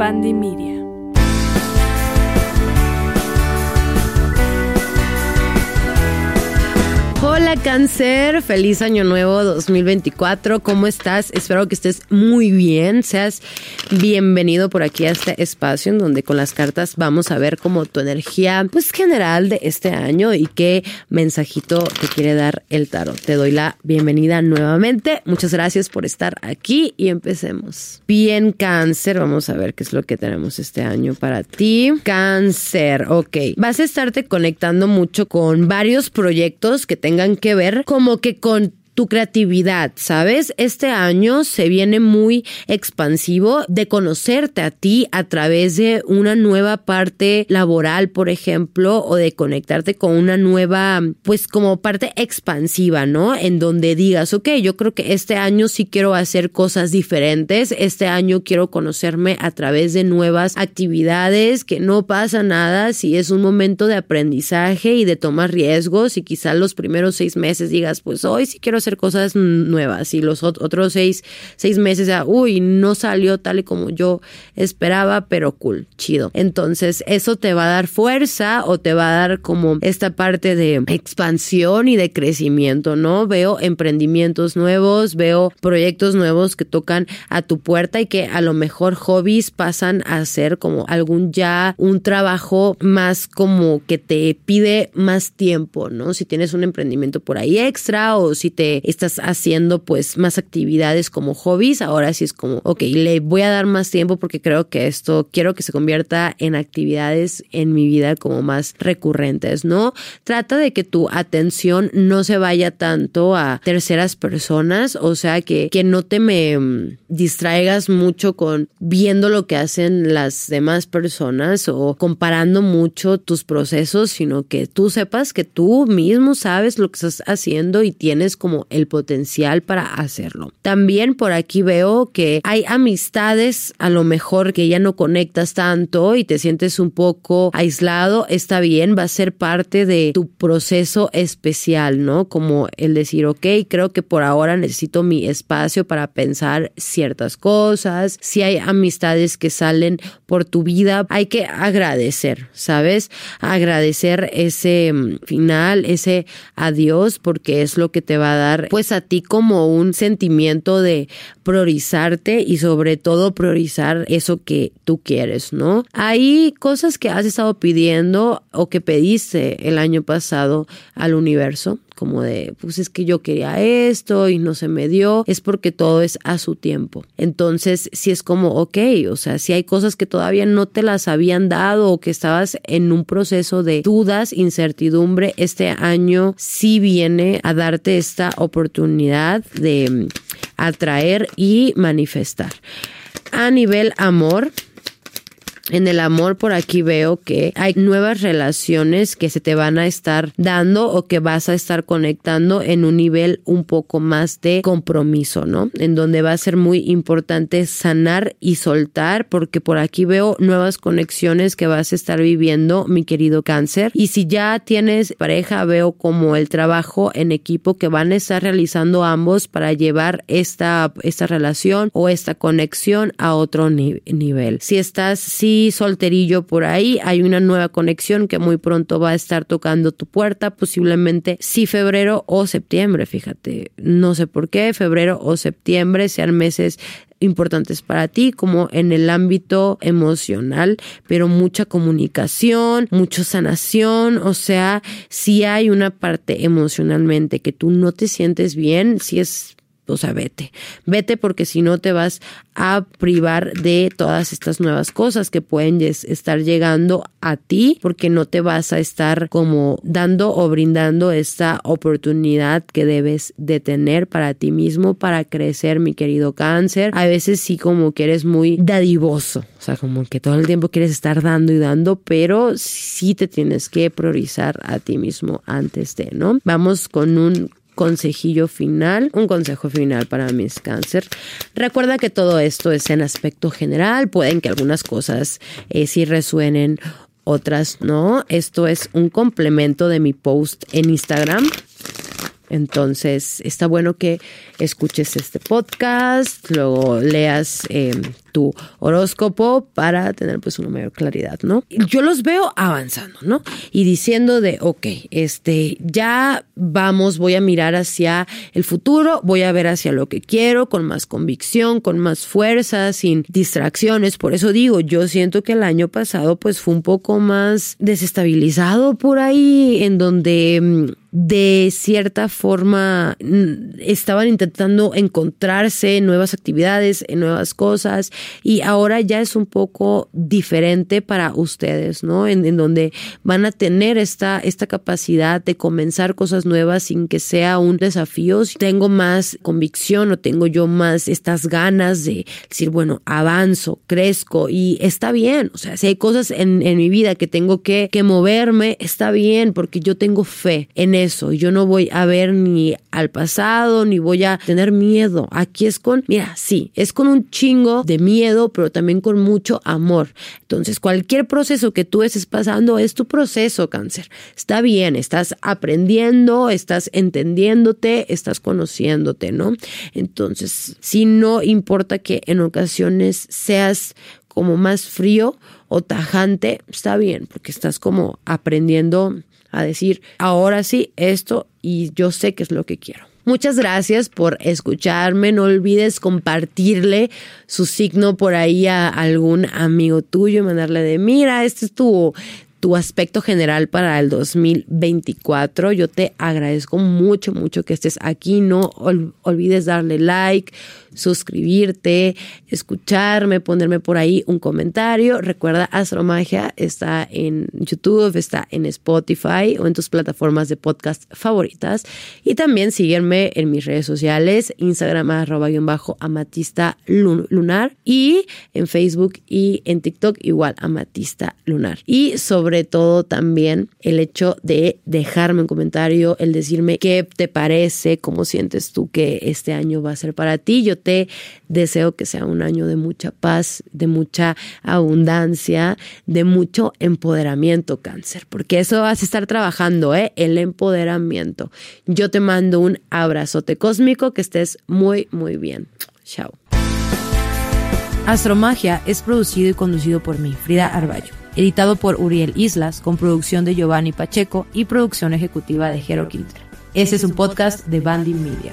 Pandemia. Hola cáncer, feliz año nuevo 2024, ¿cómo estás? Espero que estés muy bien, seas bienvenido por aquí a este espacio en donde con las cartas vamos a ver como tu energía pues general de este año y qué mensajito te quiere dar el tarot. Te doy la bienvenida nuevamente, muchas gracias por estar aquí y empecemos. Bien cáncer, vamos a ver qué es lo que tenemos este año para ti. Cáncer, ok, vas a estarte conectando mucho con varios proyectos que te que ver como que con tu creatividad, ¿sabes? Este año se viene muy expansivo de conocerte a ti a través de una nueva parte laboral, por ejemplo, o de conectarte con una nueva, pues como parte expansiva, ¿no? En donde digas, ok, yo creo que este año sí quiero hacer cosas diferentes, este año quiero conocerme a través de nuevas actividades, que no pasa nada si es un momento de aprendizaje y de tomar riesgos y quizás los primeros seis meses digas, pues hoy sí quiero hacer cosas nuevas y los otros seis, seis meses, uy, no salió tal y como yo esperaba, pero cool, chido. Entonces eso te va a dar fuerza o te va a dar como esta parte de expansión y de crecimiento, ¿no? Veo emprendimientos nuevos, veo proyectos nuevos que tocan a tu puerta y que a lo mejor hobbies pasan a ser como algún ya un trabajo más como que te pide más tiempo, ¿no? Si tienes un emprendimiento por ahí extra o si te estás haciendo pues más actividades como hobbies, ahora sí es como, ok, le voy a dar más tiempo porque creo que esto quiero que se convierta en actividades en mi vida como más recurrentes, ¿no? Trata de que tu atención no se vaya tanto a terceras personas, o sea, que, que no te me mm, distraigas mucho con viendo lo que hacen las demás personas o comparando mucho tus procesos, sino que tú sepas que tú mismo sabes lo que estás haciendo y tienes como el potencial para hacerlo. También por aquí veo que hay amistades a lo mejor que ya no conectas tanto y te sientes un poco aislado, está bien, va a ser parte de tu proceso especial, ¿no? Como el decir, ok, creo que por ahora necesito mi espacio para pensar ciertas cosas. Si hay amistades que salen por tu vida, hay que agradecer, ¿sabes? Agradecer ese mm, final, ese adiós, porque es lo que te va a dar pues a ti como un sentimiento de priorizarte y sobre todo priorizar eso que tú quieres, ¿no? Hay cosas que has estado pidiendo o que pediste el año pasado al universo como de, pues es que yo quería esto y no se me dio, es porque todo es a su tiempo. Entonces, si es como, ok, o sea, si hay cosas que todavía no te las habían dado o que estabas en un proceso de dudas, incertidumbre, este año sí viene a darte esta oportunidad de mm, atraer y manifestar. A nivel amor, en el amor por aquí veo que hay nuevas relaciones que se te van a estar dando o que vas a estar conectando en un nivel un poco más de compromiso, ¿no? En donde va a ser muy importante sanar y soltar porque por aquí veo nuevas conexiones que vas a estar viviendo, mi querido cáncer. Y si ya tienes pareja, veo como el trabajo en equipo que van a estar realizando ambos para llevar esta, esta relación o esta conexión a otro nivel. Si estás, si solterillo por ahí, hay una nueva conexión que muy pronto va a estar tocando tu puerta, posiblemente sí febrero o septiembre, fíjate, no sé por qué, febrero o septiembre sean meses importantes para ti, como en el ámbito emocional, pero mucha comunicación, mucha sanación, o sea, si hay una parte emocionalmente que tú no te sientes bien, si es o sea, vete, vete porque si no te vas a privar de todas estas nuevas cosas que pueden estar llegando a ti porque no te vas a estar como dando o brindando esta oportunidad que debes de tener para ti mismo para crecer, mi querido cáncer. A veces sí como que eres muy dadivoso, o sea, como que todo el tiempo quieres estar dando y dando, pero sí te tienes que priorizar a ti mismo antes de, ¿no? Vamos con un consejillo final, un consejo final para mis cáncer. Recuerda que todo esto es en aspecto general, pueden que algunas cosas eh, sí resuenen, otras no. Esto es un complemento de mi post en Instagram Entonces, está bueno que escuches este podcast, luego leas eh, tu horóscopo para tener pues una mayor claridad, ¿no? Yo los veo avanzando, ¿no? Y diciendo de, ok, este, ya vamos, voy a mirar hacia el futuro, voy a ver hacia lo que quiero, con más convicción, con más fuerza, sin distracciones. Por eso digo, yo siento que el año pasado pues fue un poco más desestabilizado por ahí, en donde mm, de cierta forma estaban intentando encontrarse en nuevas actividades, en nuevas cosas y ahora ya es un poco diferente para ustedes, ¿no? En, en, donde van a tener esta, esta capacidad de comenzar cosas nuevas sin que sea un desafío. Si tengo más convicción o tengo yo más estas ganas de decir, bueno, avanzo, crezco y está bien. O sea, si hay cosas en, en mi vida que tengo que, que moverme, está bien porque yo tengo fe en eso. Yo no voy a ver ni al pasado, ni voy a tener miedo. Aquí es con, mira, sí, es con un chingo de miedo, pero también con mucho amor. Entonces, cualquier proceso que tú estés pasando es tu proceso, cáncer. Está bien, estás aprendiendo, estás entendiéndote, estás conociéndote, ¿no? Entonces, si no importa que en ocasiones seas como más frío o tajante, está bien, porque estás como aprendiendo a decir, ahora sí, esto y yo sé que es lo que quiero. Muchas gracias por escucharme. No olvides compartirle su signo por ahí a algún amigo tuyo y mandarle de, mira, este es tu, tu aspecto general para el 2024. Yo te agradezco mucho, mucho que estés aquí. No olvides darle like, suscribirte, escucharme, ponerme por ahí un comentario. Recuerda, Astromagia está en YouTube, está en Spotify o en tus plataformas de podcast favoritas. Y también sígueme en mis redes sociales, Instagram arroba bajo amatista lunar y en Facebook y en TikTok igual amatista lunar. Y sobre todo también el hecho de dejarme un comentario, el decirme qué te parece, cómo sientes tú que este año va a ser para ti. Yo te deseo que sea un año de mucha paz, de mucha abundancia, de mucho empoderamiento, cáncer, porque eso vas a estar trabajando, ¿eh? El empoderamiento. Yo te mando un abrazote cósmico, que estés muy, muy bien. Chao. Astromagia es producido y conducido por mí, Frida Arballo. Editado por Uriel Islas, con producción de Giovanni Pacheco y producción ejecutiva de Jero Quintero. Este es un podcast de Bandy Media.